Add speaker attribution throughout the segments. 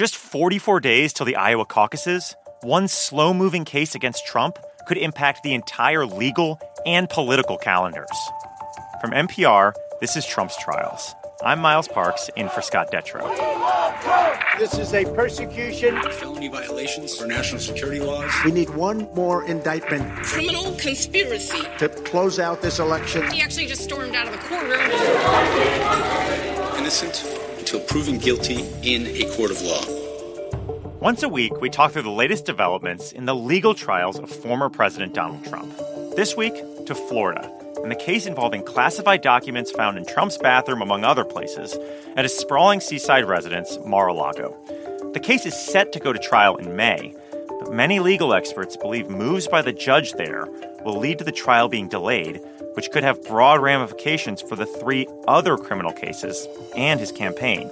Speaker 1: just 44 days till the Iowa caucuses, one slow moving case against Trump could impact the entire legal and political calendars. From NPR, this is Trump's Trials. I'm Miles Parks, in for Scott Detrow.
Speaker 2: This is a persecution.
Speaker 3: Felony violations for national security laws.
Speaker 2: We need one more indictment.
Speaker 4: Criminal conspiracy.
Speaker 2: To close out this election.
Speaker 4: He actually just stormed out of the courtroom.
Speaker 3: Innocent until proven guilty in a court of law.
Speaker 1: Once a week, we talk through the latest developments in the legal trials of former President Donald Trump. This week, to Florida and the case involving classified documents found in Trump's bathroom, among other places, at his sprawling seaside residence, Mar a Lago. The case is set to go to trial in May, but many legal experts believe moves by the judge there will lead to the trial being delayed, which could have broad ramifications for the three other criminal cases and his campaign.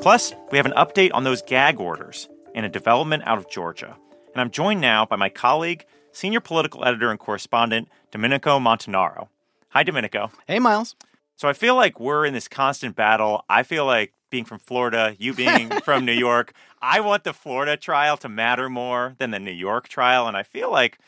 Speaker 1: Plus, we have an update on those gag orders and a development out of Georgia. And I'm joined now by my colleague, senior political editor and correspondent, Domenico Montanaro. Hi, Domenico.
Speaker 5: Hey, Miles.
Speaker 1: So I feel like we're in this constant battle. I feel like being from Florida, you being from New York, I want the Florida trial to matter more than the New York trial. And I feel like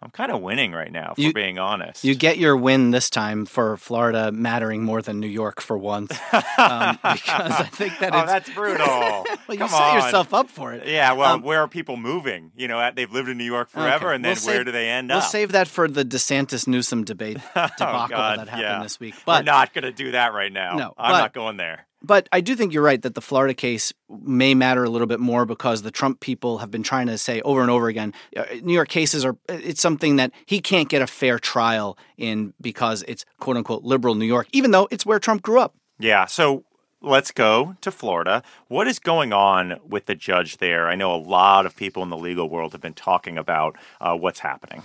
Speaker 1: I'm kind of winning right now, for being honest.
Speaker 5: You get your win this time for Florida mattering more than New York for once. Um, because I think that
Speaker 1: oh, that's brutal.
Speaker 5: well, you
Speaker 1: Come
Speaker 5: set
Speaker 1: on.
Speaker 5: yourself up for it.
Speaker 1: Yeah, well,
Speaker 5: Um,
Speaker 1: where are people moving? You know, they've lived in New York forever,
Speaker 5: Okay,
Speaker 1: and then
Speaker 5: we'll
Speaker 1: where
Speaker 5: save-
Speaker 1: do they end up?
Speaker 5: We'll save that for the DeSantis Newsom debate debacle
Speaker 1: oh, God,
Speaker 5: that happened
Speaker 1: yeah.
Speaker 5: this week.
Speaker 1: We're
Speaker 5: But
Speaker 1: not going to do that right now.
Speaker 5: No,
Speaker 1: I'm
Speaker 5: but-
Speaker 1: not going there.
Speaker 5: But I do think you're right that the Florida case may matter a little bit more because the Trump people have been trying to say over and over again uh, New York cases are, it's something that he can't get a fair trial in because it's quote unquote liberal New York, even though it's where Trump grew up.
Speaker 1: Yeah, so let's go to Florida. What is going on with the judge there? I know a lot of people in the legal world have been talking about uh, what's happening.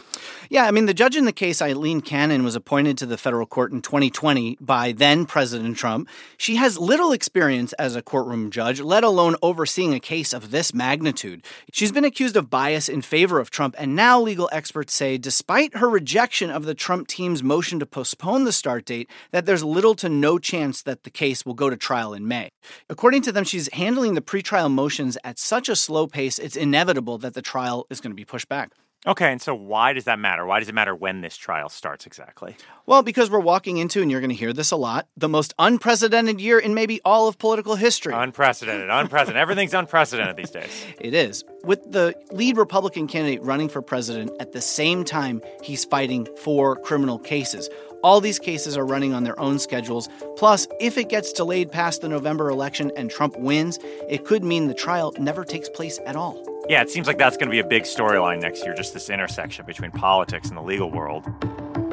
Speaker 5: Yeah, I mean, the judge in the case, Aileen Cannon, was appointed to the federal court in 2020 by then President Trump. She has little experience as a courtroom judge, let alone overseeing a case of this magnitude. She's been accused of bias in favor of Trump, and now legal experts say, despite her rejection of the Trump team's motion to postpone the start date, that there's little to no chance that the case will go to trial in May. According to them, she's handling the pretrial motions at such a slow pace, it's inevitable that the trial is going to be pushed back.
Speaker 1: Okay, and so why does that matter? Why does it matter when this trial starts exactly?
Speaker 5: Well, because we're walking into, and you're going to hear this a lot, the most unprecedented year in maybe all of political history.
Speaker 1: Unprecedented, unprecedented. Everything's unprecedented these days.
Speaker 5: it is. With the lead Republican candidate running for president at the same time he's fighting for criminal cases. All these cases are running on their own schedules. Plus, if it gets delayed past the November election and Trump wins, it could mean the trial never takes place at all.
Speaker 1: Yeah, it seems like that's going to be a big storyline next year, just this intersection between politics and the legal world.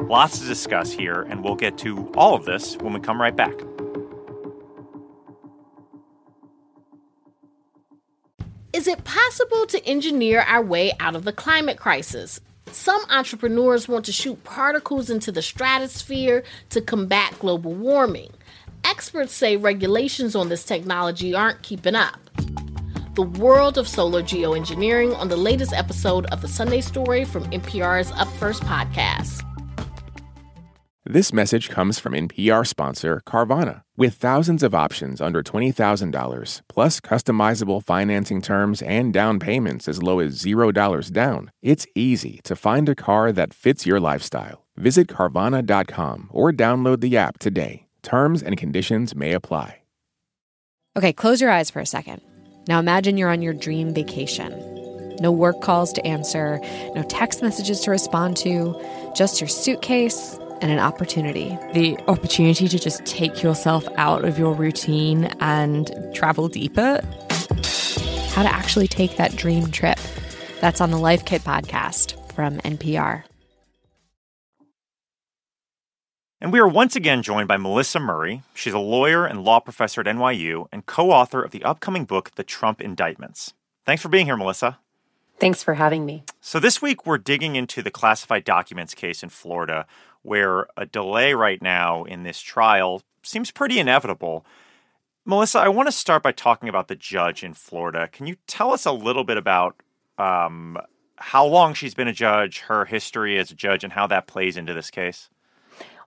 Speaker 1: Lots to discuss here, and we'll get to all of this when we come right back.
Speaker 6: Is it possible to engineer our way out of the climate crisis? Some entrepreneurs want to shoot particles into the stratosphere to combat global warming. Experts say regulations on this technology aren't keeping up. The world of solar geoengineering on the latest episode of the Sunday Story from NPR's Up First podcast.
Speaker 7: This message comes from NPR sponsor Carvana. With thousands of options under $20,000, plus customizable financing terms and down payments as low as $0 down, it's easy to find a car that fits your lifestyle. Visit Carvana.com or download the app today. Terms and conditions may apply.
Speaker 8: Okay, close your eyes for a second. Now imagine you're on your dream vacation. No work calls to answer, no text messages to respond to, just your suitcase and an opportunity.
Speaker 9: the opportunity to just take yourself out of your routine and travel deeper.
Speaker 8: How to actually take that dream trip. That's on the Life Kit podcast from NPR.
Speaker 1: And we are once again joined by Melissa Murray. She's a lawyer and law professor at NYU and co author of the upcoming book, The Trump Indictments. Thanks for being here, Melissa.
Speaker 10: Thanks for having me.
Speaker 1: So, this week we're digging into the classified documents case in Florida, where a delay right now in this trial seems pretty inevitable. Melissa, I want to start by talking about the judge in Florida. Can you tell us a little bit about um, how long she's been a judge, her history as a judge, and how that plays into this case?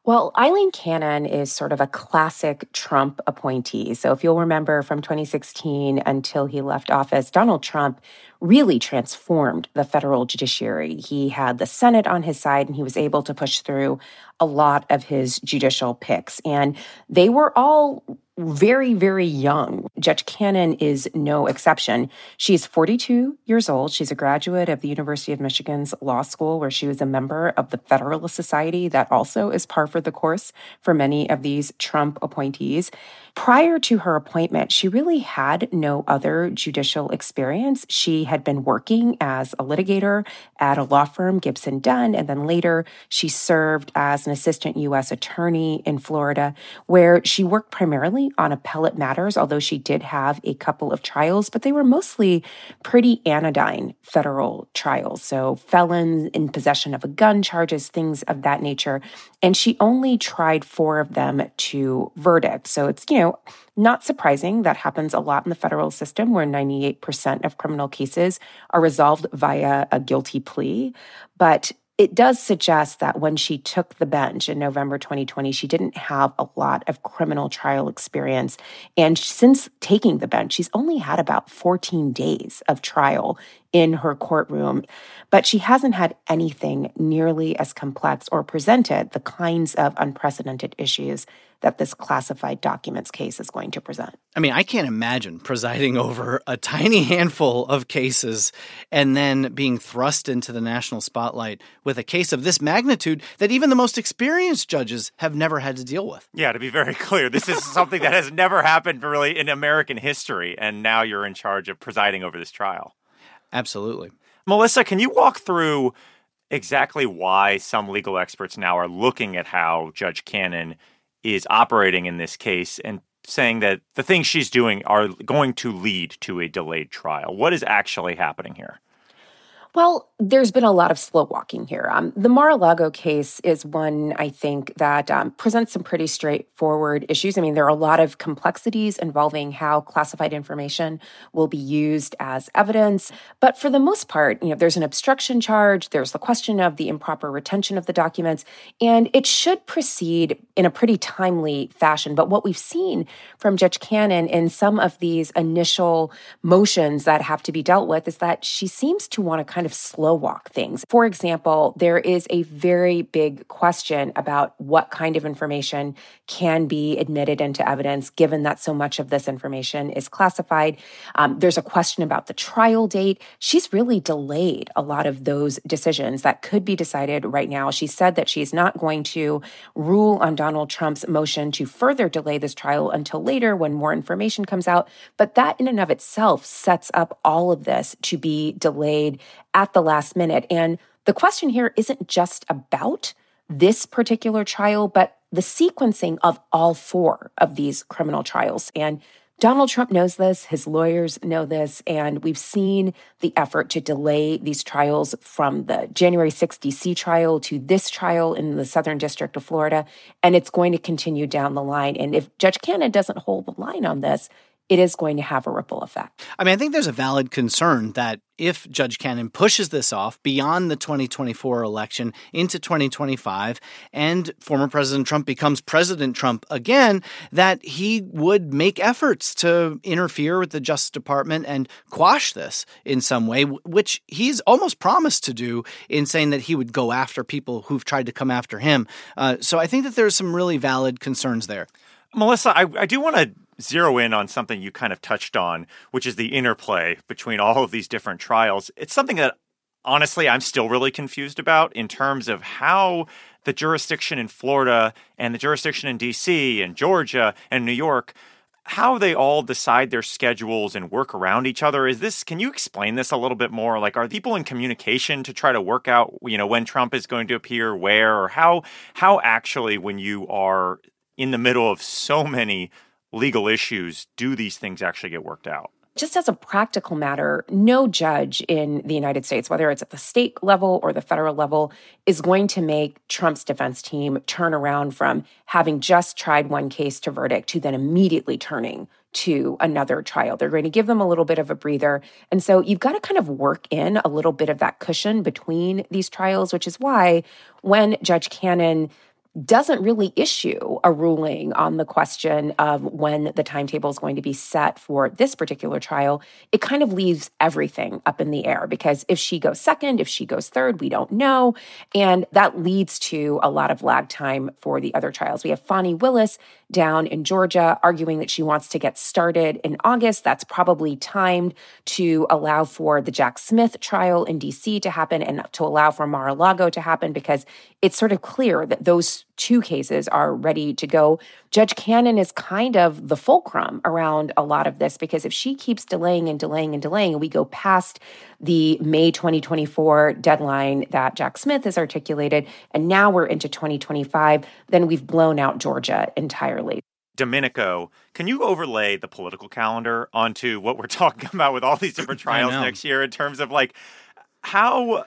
Speaker 10: Well, Aileen Cannon is sort of a classic Trump appointee. So if you'll remember from 2016 until he left office, Donald Trump really transformed the federal judiciary. He had the Senate on his side and he was able to push through a lot of his judicial picks. And they were all very, very young. Judge Cannon is no exception. She's 42 years old. She's a graduate of the University of Michigan's Law School, where she was a member of the Federalist Society. That also is par for the course for many of these Trump appointees. Prior to her appointment, she really had no other judicial experience. She had been working as a litigator at a law firm, Gibson Dunn, and then later she served as an assistant U.S. attorney in Florida, where she worked primarily on appellate matters, although she did have a couple of trials, but they were mostly pretty anodyne federal trials. So felons in possession of a gun charges, things of that nature. And she only tried four of them to verdict. So it's, you know, not surprising, that happens a lot in the federal system where 98% of criminal cases are resolved via a guilty plea. But it does suggest that when she took the bench in November 2020, she didn't have a lot of criminal trial experience. And since taking the bench, she's only had about 14 days of trial in her courtroom. But she hasn't had anything nearly as complex or presented the kinds of unprecedented issues that this classified documents case is going to present.
Speaker 5: I mean, I can't imagine presiding over a tiny handful of cases and then being thrust into the national spotlight with a case of this magnitude that even the most experienced judges have never had to deal with.
Speaker 1: Yeah, to be very clear, this is something that has never happened really in American history, and now you're in charge of presiding over this trial.
Speaker 5: Absolutely.
Speaker 1: Melissa, can you walk through exactly why some legal experts now are looking at how Judge Cannon is operating in this case and saying that the things she's doing are going to lead to a delayed trial. What is actually happening here?
Speaker 10: Well, there's been a lot of slow walking here. Um, the Mar-a-Lago case is one I think that um, presents some pretty straightforward issues. I mean, there are a lot of complexities involving how classified information will be used as evidence, but for the most part, you know, there's an obstruction charge. There's the question of the improper retention of the documents, and it should proceed in a pretty timely fashion. But what we've seen from Judge Cannon in some of these initial motions that have to be dealt with is that she seems to want to kind kind of slow walk things. For example, there is a very big question about what kind of information can be admitted into evidence, given that so much of this information is classified. Um, there's a question about the trial date. She's really delayed a lot of those decisions that could be decided right now. She said that she's not going to rule on Donald Trump's motion to further delay this trial until later when more information comes out. But that in and of itself sets up all of this to be delayed at the last minute. And the question here isn't just about this particular trial, but the sequencing of all four of these criminal trials. And Donald Trump knows this, his lawyers know this, and we've seen the effort to delay these trials from the January 6th DC trial to this trial in the Southern District of Florida, and it's going to continue down the line. And if Judge Cannon doesn't hold the line on this, it is going to have a ripple effect.
Speaker 5: I mean, I think there's a valid concern that if Judge Cannon pushes this off beyond the 2024 election into 2025 and former President Trump becomes President Trump again, that he would make efforts to interfere with the Justice Department and quash this in some way, which he's almost promised to do in saying that he would go after people who've tried to come after him. Uh, so I think that there's some really valid concerns there.
Speaker 1: Melissa, I, I do want to zero in on something you kind of touched on, which is the interplay between all of these different trials. It's something that honestly I'm still really confused about in terms of how the jurisdiction in Florida and the jurisdiction in DC and Georgia and New York how they all decide their schedules and work around each other is this can you explain this a little bit more like are people in communication to try to work out you know when trump is going to appear where or how how actually when you are in the middle of so many legal issues, do these things actually get worked out?
Speaker 10: Just as a practical matter, no judge in the United States, whether it's at the state level or the federal level, is going to make Trump's defense team turn around from having just tried one case to verdict to then immediately turning to another trial. They're going to give them a little bit of a breather. And so you've got to kind of work in a little bit of that cushion between these trials, which is why when Judge Cannon doesn't really issue a ruling on the question of when the timetable is going to be set for this particular trial, it kind of leaves everything up in the air because if she goes second, if she goes third, we don't know. And that leads to a lot of lag time for the other trials. We have Fani Willis down in Georgia arguing that she wants to get started in August. That's probably timed to allow for the Jack Smith trial in DC to happen and to allow for Mar a Lago to happen because it's sort of clear that those two cases are ready to go. Judge Cannon is kind of the fulcrum around a lot of this because if she keeps delaying and delaying and delaying, we go past the May 2024 deadline that Jack Smith has articulated, and now we're into 2025, then we've blown out Georgia entirely.
Speaker 1: Domenico, can you overlay the political calendar onto what we're talking about with all these different trials next year in terms of like how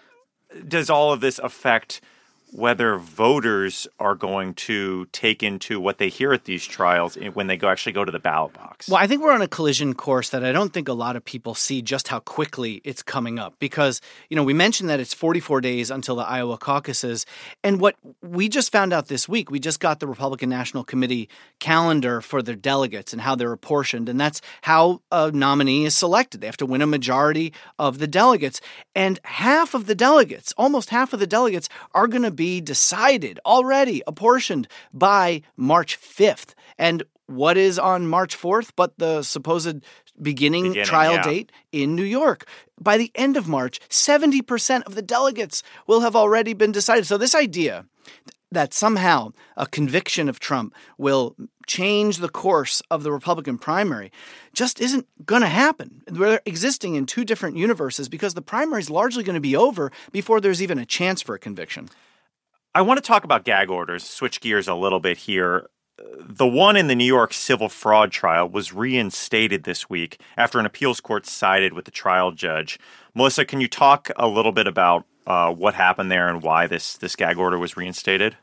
Speaker 1: does all of this affect whether voters are going to take into what they hear at these trials when they go actually go to the ballot box.
Speaker 5: Well, I think we're on a collision course that I don't think a lot of people see just how quickly it's coming up because, you know, we mentioned that it's 44 days until the Iowa caucuses and what we just found out this week, we just got the Republican National Committee calendar for their delegates and how they're apportioned and that's how a nominee is selected. They have to win a majority of the delegates and half of the delegates, almost half of the delegates are going to be decided already, apportioned by March 5th. And what is on March 4th but the supposed beginning, beginning trial yeah. date in New York? By the end of March, 70% of the delegates will have already been decided. So, this idea that somehow a conviction of Trump will change the course of the Republican primary just isn't going to happen. We're existing in two different universes because the primary is largely going to be over before there's even a chance for a conviction.
Speaker 1: I want to talk about gag orders, switch gears a little bit here. The one in the New York civil fraud trial was reinstated this week after an appeals court sided with the trial judge. Melissa, can you talk a little bit about uh, what happened there and why this this gag order was reinstated?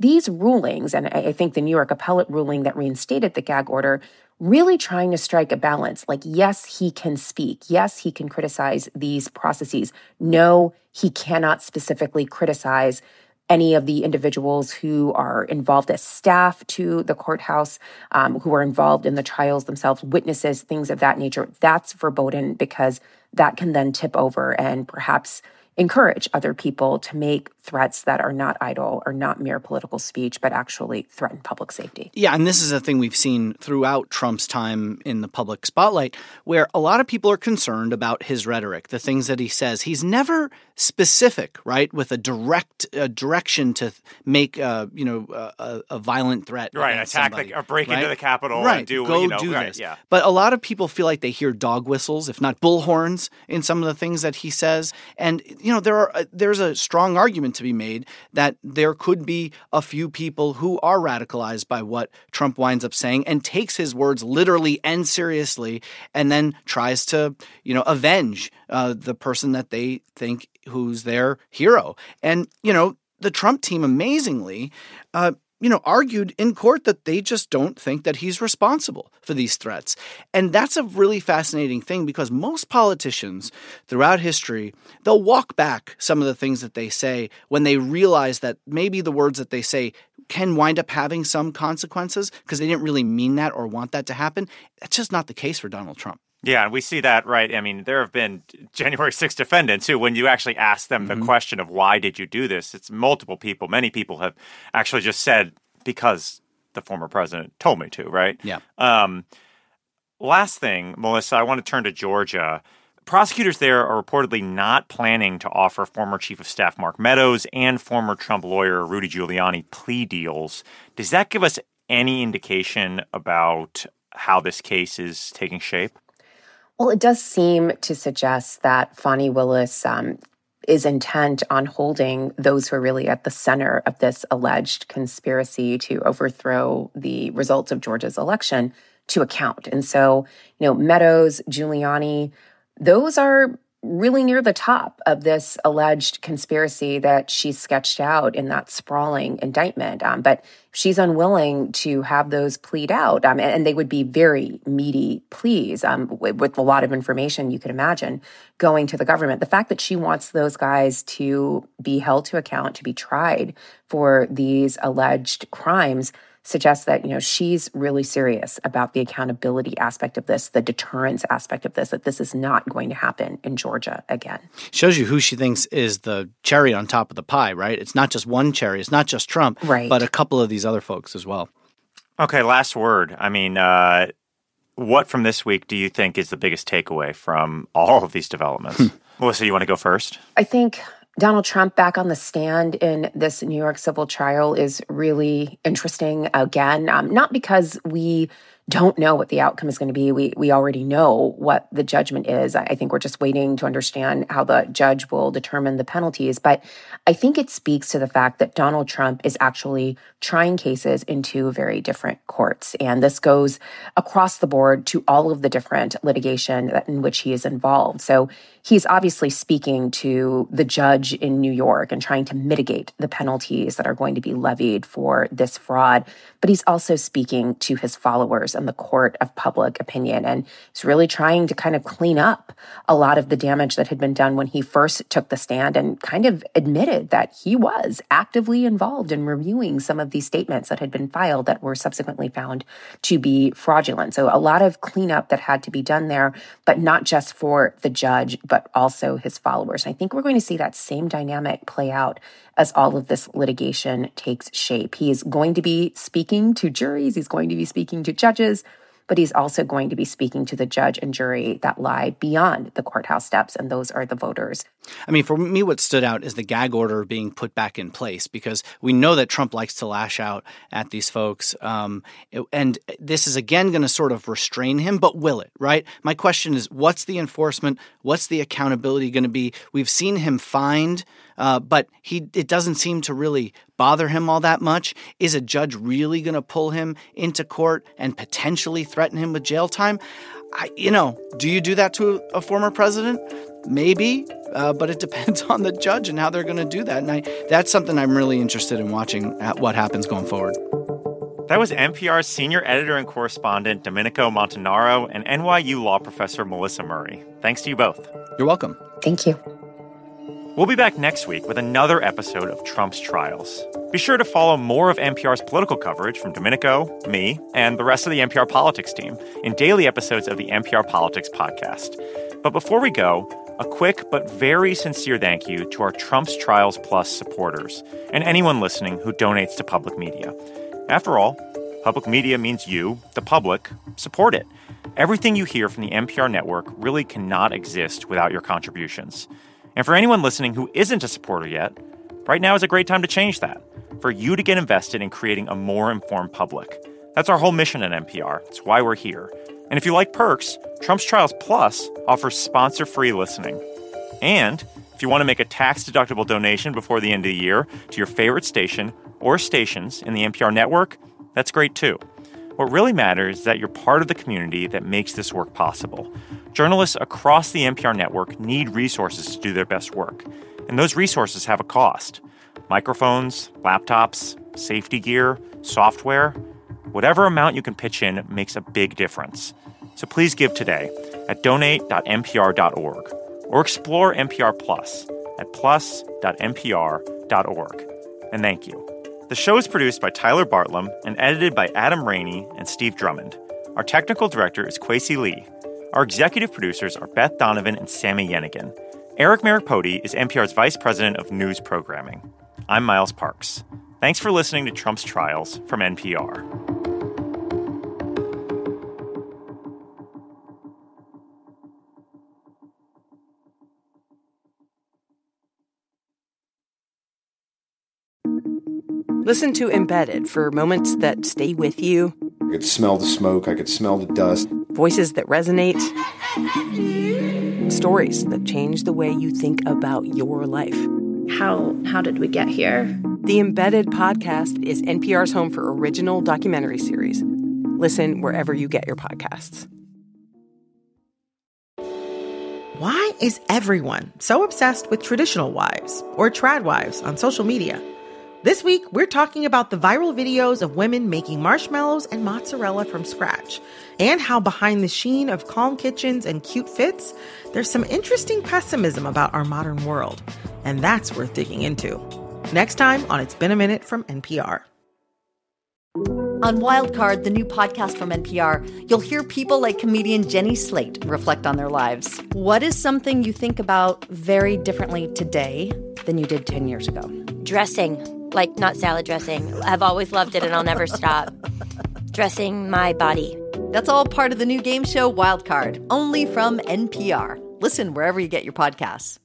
Speaker 10: These rulings, and I think the New York appellate ruling that reinstated the gag order, really trying to strike a balance. Like, yes, he can speak. Yes, he can criticize these processes. No, he cannot specifically criticize any of the individuals who are involved as staff to the courthouse, um, who are involved in the trials themselves, witnesses, things of that nature. That's verboten because that can then tip over and perhaps encourage other people to make threats that are not idle or not mere political speech, but actually threaten public safety.
Speaker 5: Yeah, and this is a thing we've seen throughout Trump's time in the public spotlight, where a lot of people are concerned about his rhetoric, the things that he says. He's never specific, right, with a direct direction to make, uh, you know, a, a, violent threat,
Speaker 1: right? Attack
Speaker 5: somebody,
Speaker 1: the, or break
Speaker 5: right?
Speaker 1: into the Capitol,
Speaker 5: right?
Speaker 1: And do
Speaker 5: go
Speaker 1: you know,
Speaker 5: do
Speaker 1: right,
Speaker 5: this.
Speaker 1: Yeah.
Speaker 5: But a lot of people feel like they hear dog whistles, if not bullhorns, in some of the things that he says, and you know, there are uh, there's a strong argument to be made that there could be a few people who are radicalized by what Trump winds up saying and takes his words literally and seriously, and then tries to, you know, avenge uh, the person that they think who's their hero. And, you know, the Trump team amazingly uh, you know, argued in court that they just don't think that he's responsible for these threats. And that's a really fascinating thing because most politicians throughout history, they'll walk back some of the things that they say when they realize that maybe the words that they say can wind up having some consequences because they didn't really mean that or want that to happen. That's just not the case for Donald Trump.
Speaker 1: Yeah, and we see that, right? I mean, there have been January 6 defendants who, when you actually ask them mm-hmm. the question of why did you do this, it's multiple people. Many people have actually just said, because the former president told me to, right?
Speaker 5: Yeah.
Speaker 1: Um, last thing, Melissa, I want to turn to Georgia. Prosecutors there are reportedly not planning to offer former Chief of Staff Mark Meadows and former Trump lawyer Rudy Giuliani plea deals. Does that give us any indication about how this case is taking shape?
Speaker 10: Well, it does seem to suggest that Fani Willis um, is intent on holding those who are really at the center of this alleged conspiracy to overthrow the results of Georgia's election to account. And so, you know, Meadows, Giuliani, those are really near the top of this alleged conspiracy that she sketched out in that sprawling indictment. Um, but she's unwilling to have those plead out. Um, and, they would be very meaty pleas um, with, with, a lot of information you could imagine going to the government. The fact that she wants those guys to be held to account, to be tried for these alleged crimes suggests that you know she's really serious about the accountability aspect of this the deterrence aspect of this that this is not going to happen in georgia again.
Speaker 5: Shows you who she thinks is the cherry on top of the pie right? It's not just one cherry it's not just trump
Speaker 10: right.
Speaker 5: but a couple of these other folks as well.
Speaker 1: Okay last word. I mean uh, what from this week do you think is the biggest takeaway from all of these developments? Melissa you want to go first?
Speaker 10: I think Donald Trump back on the stand in this New York civil trial is really interesting again, um, not because we don't know what the outcome is going to be. We we already know what the judgment is. I think we're just waiting to understand how the judge will determine the penalties. But I think it speaks to the fact that Donald Trump is actually trying cases in two very different courts, and this goes across the board to all of the different litigation in which he is involved. So he's obviously speaking to the judge in New York and trying to mitigate the penalties that are going to be levied for this fraud. But he's also speaking to his followers and the court of public opinion. And he's really trying to kind of clean up a lot of the damage that had been done when he first took the stand and kind of admitted that he was actively involved in reviewing some of these statements that had been filed that were subsequently found to be fraudulent. So a lot of cleanup that had to be done there, but not just for the judge, but but also his followers. And I think we're going to see that same dynamic play out as all of this litigation takes shape. He is going to be speaking to juries, he's going to be speaking to judges, but he's also going to be speaking to the judge and jury that lie beyond the courthouse steps, and those are the voters.
Speaker 5: I mean, for me, what stood out is the gag order being put back in place because we know that Trump likes to lash out at these folks. Um, and this is again going to sort of restrain him, but will it, right? My question is what's the enforcement? What's the accountability going to be? We've seen him fined uh, but he it doesn't seem to really bother him all that much. Is a judge really going to pull him into court and potentially threaten him with jail time? I, you know, do you do that to a former president? Maybe, uh, but it depends on the judge and how they're going to do that. And I, that's something I'm really interested in watching what happens going forward.
Speaker 1: That was NPR's senior editor and correspondent Domenico Montanaro and NYU law professor Melissa Murray. Thanks to you both.
Speaker 5: You're welcome.
Speaker 10: Thank you.
Speaker 1: We'll be back next week with another episode of Trump's Trials. Be sure to follow more of NPR's political coverage from Domenico, me, and the rest of the NPR Politics team in daily episodes of the NPR Politics podcast. But before we go, a quick but very sincere thank you to our Trump's Trials Plus supporters and anyone listening who donates to public media. After all, public media means you, the public, support it. Everything you hear from the NPR network really cannot exist without your contributions. And for anyone listening who isn't a supporter yet, right now is a great time to change that, for you to get invested in creating a more informed public. That's our whole mission at NPR. It's why we're here. And if you like perks, Trump's Trials Plus offers sponsor free listening. And if you want to make a tax deductible donation before the end of the year to your favorite station or stations in the NPR network, that's great too. What really matters is that you're part of the community that makes this work possible. Journalists across the NPR network need resources to do their best work, and those resources have a cost. Microphones, laptops, safety gear, software, whatever amount you can pitch in makes a big difference. So please give today at donate.npr.org or explore NPR Plus at plus.npr.org. And thank you. The show is produced by Tyler Bartlam and edited by Adam Rainey and Steve Drummond. Our technical director is Kwesi Lee. Our executive producers are Beth Donovan and Sami Yenigun. Eric Marrapodi is NPR's Vice President of News Programming. I'm Miles Parks. Thanks for listening to Trump's Trials from NPR.
Speaker 11: Listen to Embedded for moments that stay with you.
Speaker 12: I could smell the smoke, I could smell the dust.
Speaker 11: Voices that resonate. Stories that change the way you think about your life.
Speaker 13: How how did we get here?
Speaker 11: The Embedded podcast is NPR's home for original documentary series. Listen wherever you get your podcasts.
Speaker 14: Why is everyone so obsessed with traditional wives or trad wives on social media? This week, we're talking about the viral videos of women making marshmallows and mozzarella from scratch, and how behind the sheen of calm kitchens and cute fits, there's some interesting pessimism about our modern world. And that's worth digging into. Next time on It's Been a Minute from NPR.
Speaker 15: On Wildcard, the new podcast from NPR, you'll hear people like comedian Jenny Slate reflect on their lives. What is something you think about very differently today than you did 10 years ago?
Speaker 16: Dressing, like not salad dressing. I've always loved it and I'll never stop. Dressing my body.
Speaker 15: That's all part of the new game show Wildcard, only from NPR. Listen wherever you get your podcasts.